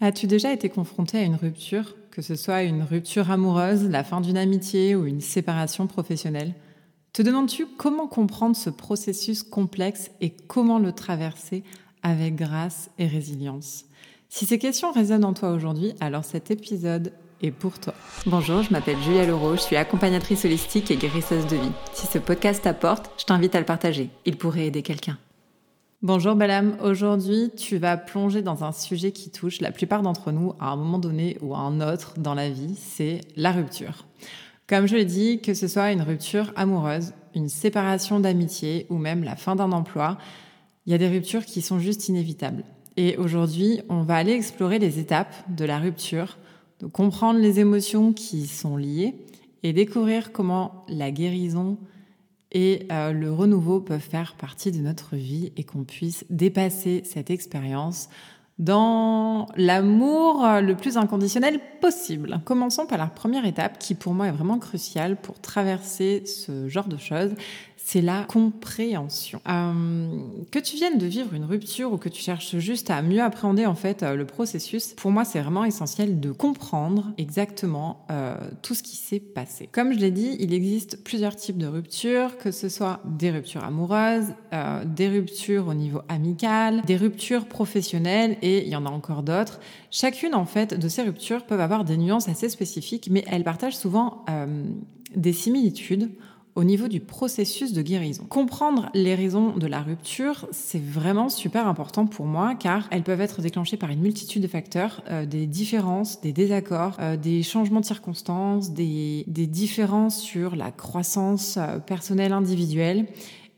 As-tu déjà été confronté à une rupture, que ce soit une rupture amoureuse, la fin d'une amitié ou une séparation professionnelle? Te demandes-tu comment comprendre ce processus complexe et comment le traverser avec grâce et résilience? Si ces questions résonnent en toi aujourd'hui, alors cet épisode est pour toi. Bonjour, je m'appelle Julia Leroux, je suis accompagnatrice holistique et guérisseuse de vie. Si ce podcast t'apporte, je t'invite à le partager. Il pourrait aider quelqu'un. Bonjour Balam, aujourd'hui tu vas plonger dans un sujet qui touche la plupart d'entre nous à un moment donné ou à un autre dans la vie, c'est la rupture. Comme je l'ai dit, que ce soit une rupture amoureuse, une séparation d'amitié ou même la fin d'un emploi, il y a des ruptures qui sont juste inévitables. Et aujourd'hui, on va aller explorer les étapes de la rupture, de comprendre les émotions qui sont liées et découvrir comment la guérison et euh, le renouveau peut faire partie de notre vie et qu'on puisse dépasser cette expérience dans l'amour le plus inconditionnel possible. Commençons par la première étape qui pour moi est vraiment cruciale pour traverser ce genre de choses, c'est la compréhension. Euh, que tu viennes de vivre une rupture ou que tu cherches juste à mieux appréhender en fait euh, le processus, pour moi c'est vraiment essentiel de comprendre exactement euh, tout ce qui s'est passé. Comme je l'ai dit, il existe plusieurs types de ruptures, que ce soit des ruptures amoureuses, des ruptures au niveau amical, des ruptures professionnelles et il y en a encore d'autres. Chacune en fait de ces ruptures peuvent avoir des nuances assez spécifiques, mais elles partagent souvent des similitudes au niveau du processus de guérison. Comprendre les raisons de la rupture, c'est vraiment super important pour moi car elles peuvent être déclenchées par une multitude de facteurs, euh, des différences, des désaccords, euh, des changements de circonstances, des, des différences sur la croissance euh, personnelle individuelle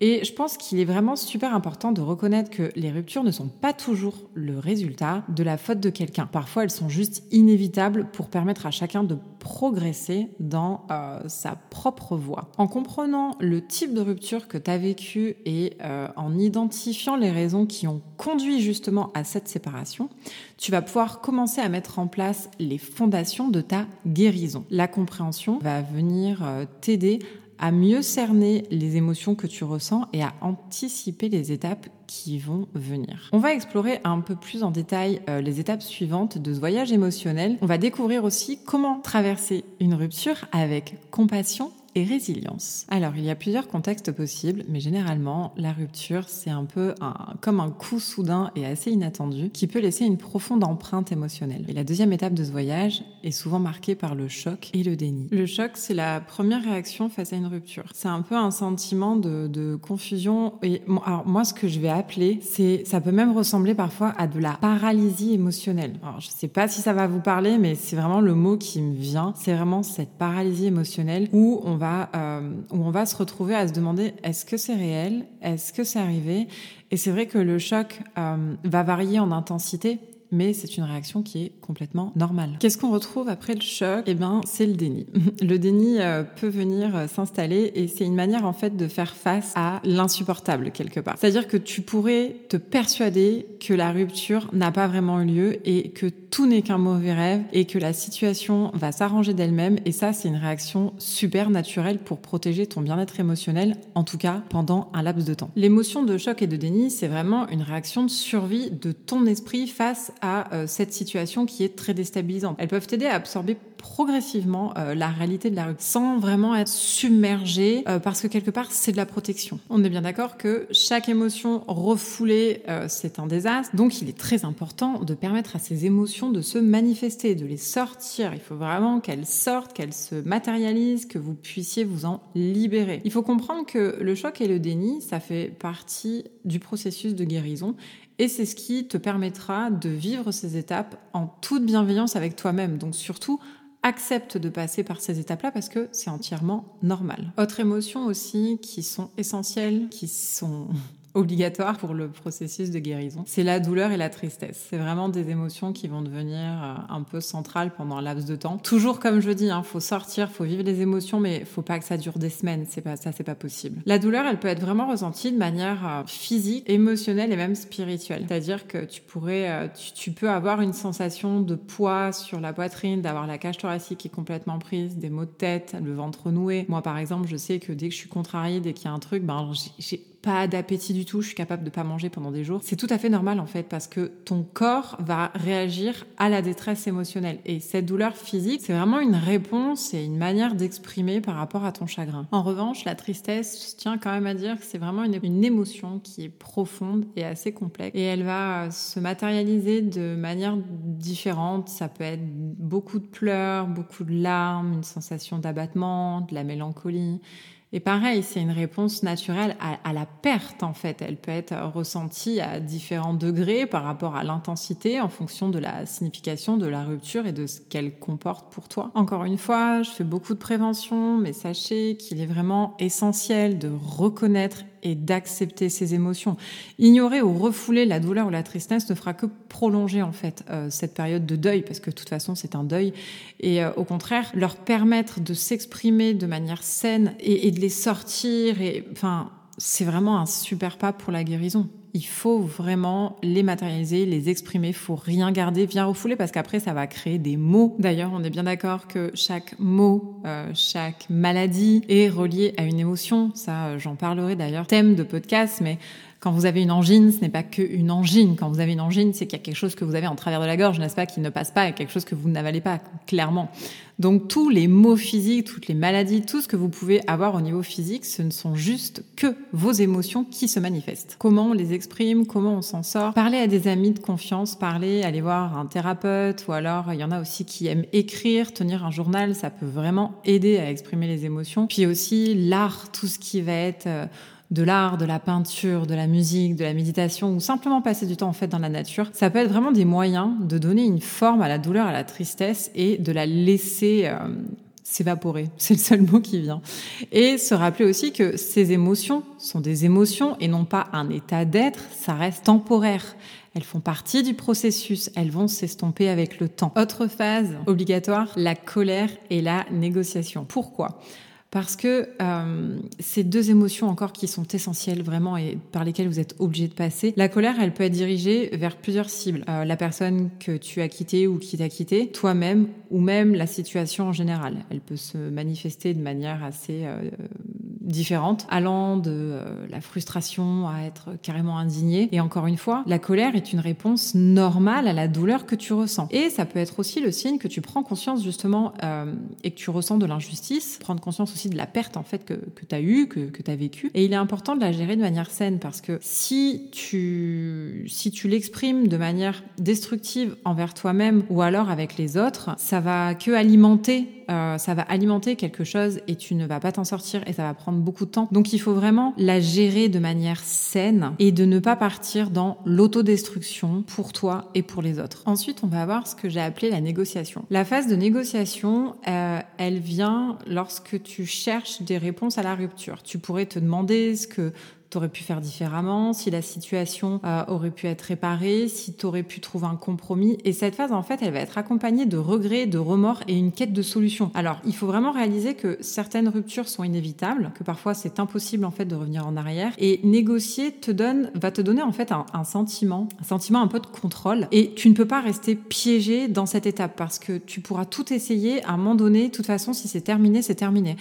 et je pense qu'il est vraiment super important de reconnaître que les ruptures ne sont pas toujours le résultat de la faute de quelqu'un. Parfois, elles sont juste inévitables pour permettre à chacun de progresser dans euh, sa propre voie. En comprenant le type de rupture que tu as vécu et euh, en identifiant les raisons qui ont conduit justement à cette séparation, tu vas pouvoir commencer à mettre en place les fondations de ta guérison. La compréhension va venir euh, t'aider à mieux cerner les émotions que tu ressens et à anticiper les étapes qui vont venir. On va explorer un peu plus en détail euh, les étapes suivantes de ce voyage émotionnel. On va découvrir aussi comment traverser une rupture avec compassion résilience. Alors, il y a plusieurs contextes possibles, mais généralement, la rupture, c'est un peu comme un coup soudain et assez inattendu qui peut laisser une profonde empreinte émotionnelle. Et la deuxième étape de ce voyage est souvent marquée par le choc et le déni. Le choc, c'est la première réaction face à une rupture. C'est un peu un sentiment de, de confusion. Et alors, moi, ce que je vais appeler, c'est, ça peut même ressembler parfois à de la paralysie émotionnelle. Alors, je sais pas si ça va vous parler, mais c'est vraiment le mot qui me vient. C'est vraiment cette paralysie émotionnelle où on va, euh, où on va se retrouver à se demander est-ce que c'est réel? Est-ce que c'est arrivé? Et c'est vrai que le choc euh, va varier en intensité mais c'est une réaction qui est complètement normale. Qu'est-ce qu'on retrouve après le choc? Eh ben, c'est le déni. Le déni euh, peut venir s'installer et c'est une manière en fait de faire face à l'insupportable quelque part. C'est-à-dire que tu pourrais te persuader que la rupture n'a pas vraiment eu lieu et que tout n'est qu'un mauvais rêve et que la situation va s'arranger d'elle-même et ça c'est une réaction super naturelle pour protéger ton bien-être émotionnel, en tout cas pendant un laps de temps. L'émotion de choc et de déni, c'est vraiment une réaction de survie de ton esprit face à euh, cette situation qui est très déstabilisante. Elles peuvent t'aider à absorber progressivement euh, la réalité de la rue sans vraiment être submergé euh, parce que quelque part c'est de la protection. On est bien d'accord que chaque émotion refoulée c'est un désastre donc il est très important de permettre à ces émotions de se manifester, de les sortir. Il faut vraiment qu'elles sortent, qu'elles se matérialisent, que vous puissiez vous en libérer. Il faut comprendre que le choc et le déni ça fait partie du processus de guérison et c'est ce qui te permettra de vivre ces étapes en toute bienveillance avec toi-même. Donc surtout, accepte de passer par ces étapes-là parce que c'est entièrement normal. Autre émotion aussi qui sont essentielles, qui sont obligatoire pour le processus de guérison. C'est la douleur et la tristesse. C'est vraiment des émotions qui vont devenir euh, un peu centrales pendant un laps de temps. Toujours comme je dis, hein, faut sortir, faut vivre les émotions, mais faut pas que ça dure des semaines. C'est pas ça, c'est pas possible. La douleur, elle peut être vraiment ressentie de manière euh, physique, émotionnelle et même spirituelle. C'est-à-dire que tu pourrais, euh, tu, tu, peux avoir une sensation de poids sur la poitrine, d'avoir la cage thoracique qui est complètement prise, des maux de tête, le ventre noué. Moi, par exemple, je sais que dès que je suis contrariée, dès qu'il y a un truc, ben j'ai pas d'appétit du tout, je suis capable de pas manger pendant des jours. C'est tout à fait normal en fait parce que ton corps va réagir à la détresse émotionnelle et cette douleur physique, c'est vraiment une réponse et une manière d'exprimer par rapport à ton chagrin. En revanche, la tristesse, je tiens quand même à dire que c'est vraiment une, une émotion qui est profonde et assez complexe et elle va se matérialiser de manière différente. Ça peut être beaucoup de pleurs, beaucoup de larmes, une sensation d'abattement, de la mélancolie et pareil, c'est une réponse naturelle à, la perte, en fait. Elle peut être ressentie à différents degrés par rapport à l'intensité en fonction de la signification de la rupture et de ce qu'elle comporte pour toi. Encore une fois, je fais beaucoup de prévention, mais sachez qu'il est vraiment essentiel de reconnaître et d'accepter ses émotions. Ignorer ou refouler la douleur ou la tristesse ne fera que prolonger en fait euh, cette période de deuil parce que de toute façon c'est un deuil et euh, au contraire leur permettre de s'exprimer de manière saine et, et de les sortir et enfin c'est vraiment un super pas pour la guérison il faut vraiment les matérialiser, les exprimer, faut rien garder, bien refouler parce qu'après ça va créer des mots. D'ailleurs, on est bien d'accord que chaque mot, euh, chaque maladie est relié à une émotion. Ça, j'en parlerai d'ailleurs. Thème de podcast, mais quand vous avez une angine, ce n'est pas que une angine. Quand vous avez une angine, c'est qu'il y a quelque chose que vous avez en travers de la gorge, n'est-ce pas, qui ne passe pas, et quelque chose que vous n'avalez pas, clairement. Donc tous les maux physiques, toutes les maladies, tout ce que vous pouvez avoir au niveau physique, ce ne sont juste que vos émotions qui se manifestent. Comment on les exprime, comment on s'en sort. Parlez à des amis de confiance, parlez, allez voir un thérapeute, ou alors il y en a aussi qui aiment écrire, tenir un journal, ça peut vraiment aider à exprimer les émotions. Puis aussi l'art, tout ce qui va être euh, de l'art, de la peinture, de la musique, de la méditation ou simplement passer du temps en fait dans la nature, ça peut être vraiment des moyens de donner une forme à la douleur, à la tristesse et de la laisser euh, s'évaporer. C'est le seul mot qui vient. Et se rappeler aussi que ces émotions sont des émotions et non pas un état d'être, ça reste temporaire. Elles font partie du processus, elles vont s'estomper avec le temps. Autre phase obligatoire, la colère et la négociation. Pourquoi? Parce que euh, ces deux émotions encore qui sont essentielles vraiment et par lesquelles vous êtes obligé de passer. La colère, elle peut être dirigée vers plusieurs cibles. Euh, la personne que tu as quittée ou qui t'a quitté, toi-même ou même la situation en général. Elle peut se manifester de manière assez euh, différente, allant de euh, la frustration à être carrément indigné. Et encore une fois, la colère est une réponse normale à la douleur que tu ressens. Et ça peut être aussi le signe que tu prends conscience justement euh, et que tu ressens de l'injustice, prendre conscience aussi de la perte en fait que, que tu as eue, que, que tu as vécue. Et il est important de la gérer de manière saine parce que si tu, si tu l'exprimes de manière destructive envers toi-même ou alors avec les autres, ça va que alimenter euh, ça va alimenter quelque chose et tu ne vas pas t'en sortir et ça va prendre beaucoup de temps. Donc il faut vraiment la gérer de manière saine et de ne pas partir dans l'autodestruction pour toi et pour les autres. Ensuite, on va avoir ce que j'ai appelé la négociation. La phase de négociation, euh, elle vient lorsque tu cherches des réponses à la rupture. Tu pourrais te demander ce que t'aurais pu faire différemment, si la situation euh, aurait pu être réparée, si t'aurais pu trouver un compromis. Et cette phase, en fait, elle va être accompagnée de regrets, de remords et une quête de solution. Alors, il faut vraiment réaliser que certaines ruptures sont inévitables, que parfois c'est impossible en fait de revenir en arrière. Et négocier te donne, va te donner en fait un, un sentiment, un sentiment un peu de contrôle. Et tu ne peux pas rester piégé dans cette étape parce que tu pourras tout essayer à un moment donné. De toute façon, si c'est terminé, c'est terminé.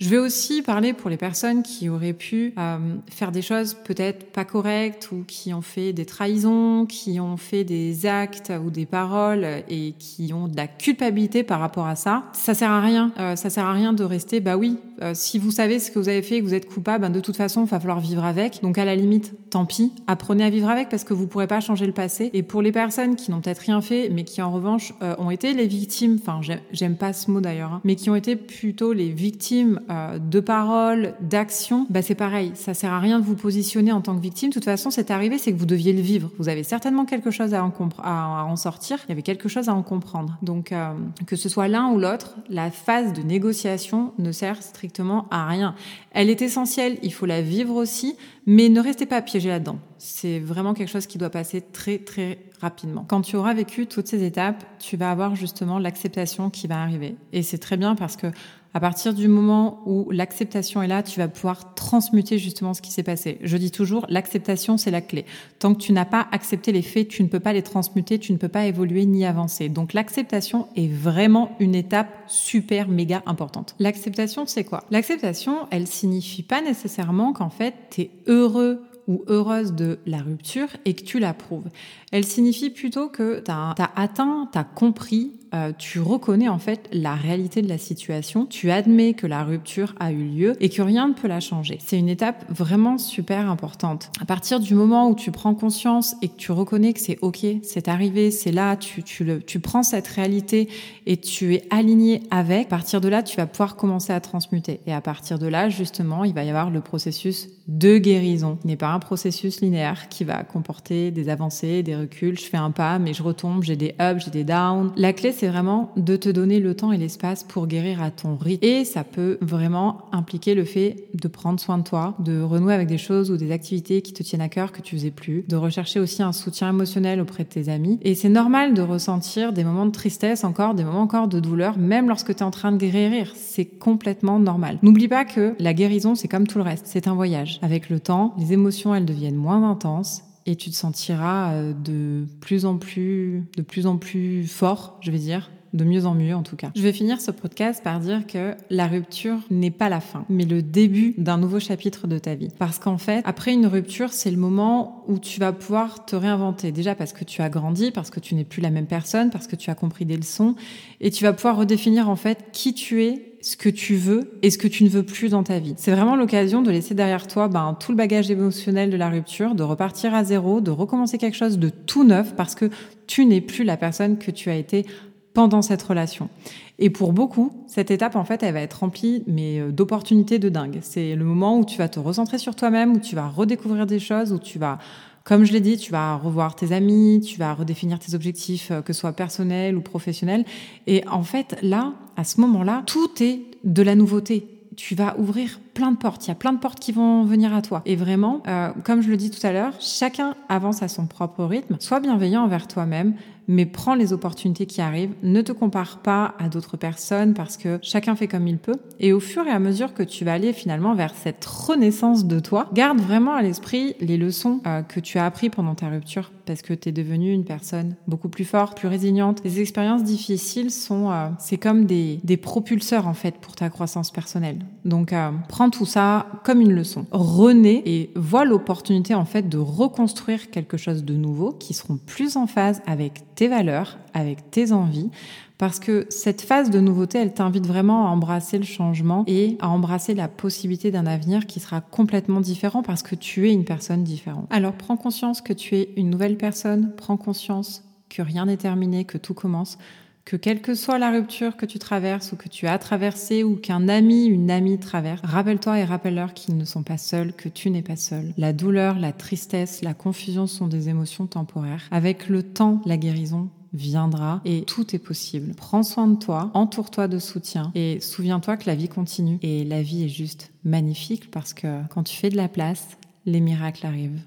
Je vais aussi parler pour les personnes qui auraient pu euh, faire des choses peut-être pas correctes ou qui ont fait des trahisons, qui ont fait des actes ou des paroles et qui ont de la culpabilité par rapport à ça. Ça sert à rien. Euh, ça sert à rien de rester. Bah oui, euh, si vous savez ce que vous avez fait et que vous êtes coupable, ben de toute façon, il va falloir vivre avec. Donc à la limite, tant pis. Apprenez à vivre avec parce que vous pourrez pas changer le passé. Et pour les personnes qui n'ont peut-être rien fait, mais qui en revanche ont été les victimes. Enfin, j'aime pas ce mot d'ailleurs, hein, mais qui ont été plutôt les victimes euh, de paroles, d'actions, bah c'est pareil. Ça sert à rien de vous positionner en tant que victime. De toute façon, c'est arrivé, c'est que vous deviez le vivre. Vous avez certainement quelque chose à en, à en sortir. Il y avait quelque chose à en comprendre. Donc, euh, que ce soit l'un ou l'autre, la phase de négociation ne sert strictement à rien. Elle est essentielle. Il faut la vivre aussi, mais ne restez pas piégé là-dedans. C'est vraiment quelque chose qui doit passer très très rapidement. Quand tu auras vécu toutes ces étapes, tu vas avoir justement l'acceptation qui va arriver. Et c'est très bien parce que À partir du moment où l'acceptation est là, tu vas pouvoir transmuter justement ce qui s'est passé. Je dis toujours, l'acceptation, c'est la clé. Tant que tu n'as pas accepté les faits, tu ne peux pas les transmuter, tu ne peux pas évoluer ni avancer. Donc l'acceptation est vraiment une étape super méga importante. L'acceptation, c'est quoi? L'acceptation, elle signifie pas nécessairement qu'en fait, tu es heureux ou heureuse de la rupture et que tu l'approuves. Elle signifie plutôt que tu as, atteint, tu as compris euh, tu reconnais en fait la réalité de la situation, tu admets que la rupture a eu lieu et que rien ne peut la changer. C'est une étape vraiment super importante. À partir du moment où tu prends conscience et que tu reconnais que c'est ok, c'est arrivé, c'est là, tu, tu, le, tu prends cette réalité et tu es aligné avec, à partir de là, tu vas pouvoir commencer à transmuter. Et à partir de là, justement, il va y avoir le processus de guérison. Ce n'est pas un processus linéaire qui va comporter des avancées, des reculs. Je fais un pas, mais je retombe, j'ai des ups, j'ai des downs. La clé, c'est c'est vraiment de te donner le temps et l'espace pour guérir à ton rythme. Et ça peut vraiment impliquer le fait de prendre soin de toi, de renouer avec des choses ou des activités qui te tiennent à cœur que tu faisais plus, de rechercher aussi un soutien émotionnel auprès de tes amis. Et c'est normal de ressentir des moments de tristesse encore, des moments encore de douleur, même lorsque tu es en train de guérir. C'est complètement normal. N'oublie pas que la guérison, c'est comme tout le reste. C'est un voyage. Avec le temps, les émotions, elles deviennent moins intenses et tu te sentiras euh, de plus en plus, de plus en plus fort, je vais dire, de mieux en mieux en tout cas. Je vais finir ce podcast par dire que la rupture n'est pas la fin, mais le début d'un nouveau chapitre de ta vie. Parce qu'en fait, après une rupture, c'est le moment où tu vas pouvoir te réinventer. Déjà parce que tu as grandi, parce que tu n'es plus la même personne, parce que tu as compris des leçons, et tu vas pouvoir redéfinir en fait qui tu es ce que tu veux et ce que tu ne veux plus dans ta vie. C'est vraiment l'occasion de laisser derrière toi ben, tout le bagage émotionnel de la rupture, de repartir à zéro, de recommencer quelque chose de tout neuf parce que tu n'es plus la personne que tu as été pendant cette relation. Et pour beaucoup, cette étape, en fait, elle va être remplie mais euh, d'opportunités de dingue. C'est le moment où tu vas te recentrer sur toi-même, où tu vas redécouvrir des choses, où tu vas comme je l'ai dit, tu vas revoir tes amis, tu vas redéfinir tes objectifs, euh, que ce soit personnels ou professionnels. Et en fait, là, à ce moment-là, tout est de la nouveauté. Tu vas ouvrir plein de portes. Il y a plein de portes qui vont venir à toi. Et vraiment, euh, comme je le dis tout à l'heure, chacun avance à son propre rythme. Sois bienveillant envers toi-même mais prends les opportunités qui arrivent. Ne te compare pas à d'autres personnes parce que chacun fait comme il peut. Et au fur et à mesure que tu vas aller finalement vers cette renaissance de toi, garde vraiment à l'esprit les leçons euh, que tu as appris pendant ta rupture parce que tu es devenue une personne beaucoup plus forte, plus résiliente. Les expériences difficiles sont, euh, c'est comme des, propulseurs en fait pour ta croissance personnelle. Donc prends tout ça comme une leçon. Renais et vois l'opportunité en fait de reconstruire quelque chose de nouveau qui seront plus en phase avec tes valeurs, avec tes envies, parce que cette phase de nouveauté, elle t'invite vraiment à embrasser le changement et à embrasser la possibilité d'un avenir qui sera complètement différent parce que tu es une personne différente. Alors prends conscience que tu es une nouvelle personne, prends conscience que rien n'est terminé, que tout commence, que quelle que soit la rupture que tu traverses ou que tu as traversée ou qu'un ami, une amie traverse, rappelle-toi et rappelle-leur qu'ils ne sont pas seuls, que tu n'es pas seul. La douleur, la tristesse, la confusion sont des émotions temporaires. Avec le temps, la guérison viendra et tout est possible. Prends soin de toi, entoure-toi de soutien et souviens-toi que la vie continue et la vie est juste magnifique parce que quand tu fais de la place, les miracles arrivent.